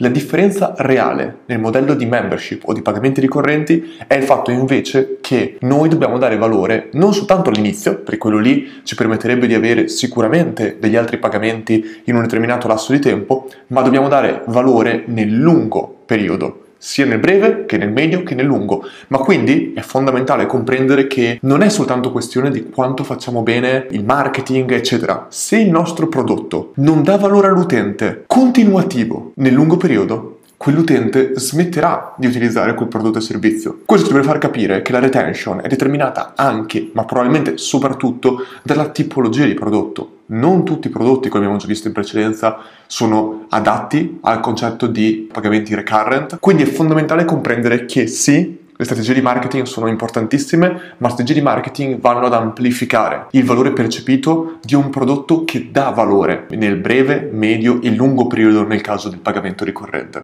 La differenza reale nel modello di membership o di pagamenti ricorrenti è il fatto invece che noi dobbiamo dare valore non soltanto all'inizio, perché quello lì ci permetterebbe di avere sicuramente degli altri pagamenti in un determinato lasso di tempo, ma dobbiamo dare valore nel lungo periodo sia nel breve che nel medio che nel lungo. Ma quindi è fondamentale comprendere che non è soltanto questione di quanto facciamo bene il marketing, eccetera. Se il nostro prodotto non dà valore all'utente continuativo nel lungo periodo, quell'utente smetterà di utilizzare quel prodotto e servizio. Questo dovrebbe far capire che la retention è determinata anche, ma probabilmente soprattutto, dalla tipologia di prodotto. Non tutti i prodotti, come abbiamo già visto in precedenza, sono adatti al concetto di pagamenti recurrent, quindi è fondamentale comprendere che sì, le strategie di marketing sono importantissime, ma strategie di marketing vanno ad amplificare il valore percepito di un prodotto che dà valore nel breve, medio e lungo periodo nel caso del pagamento ricorrente.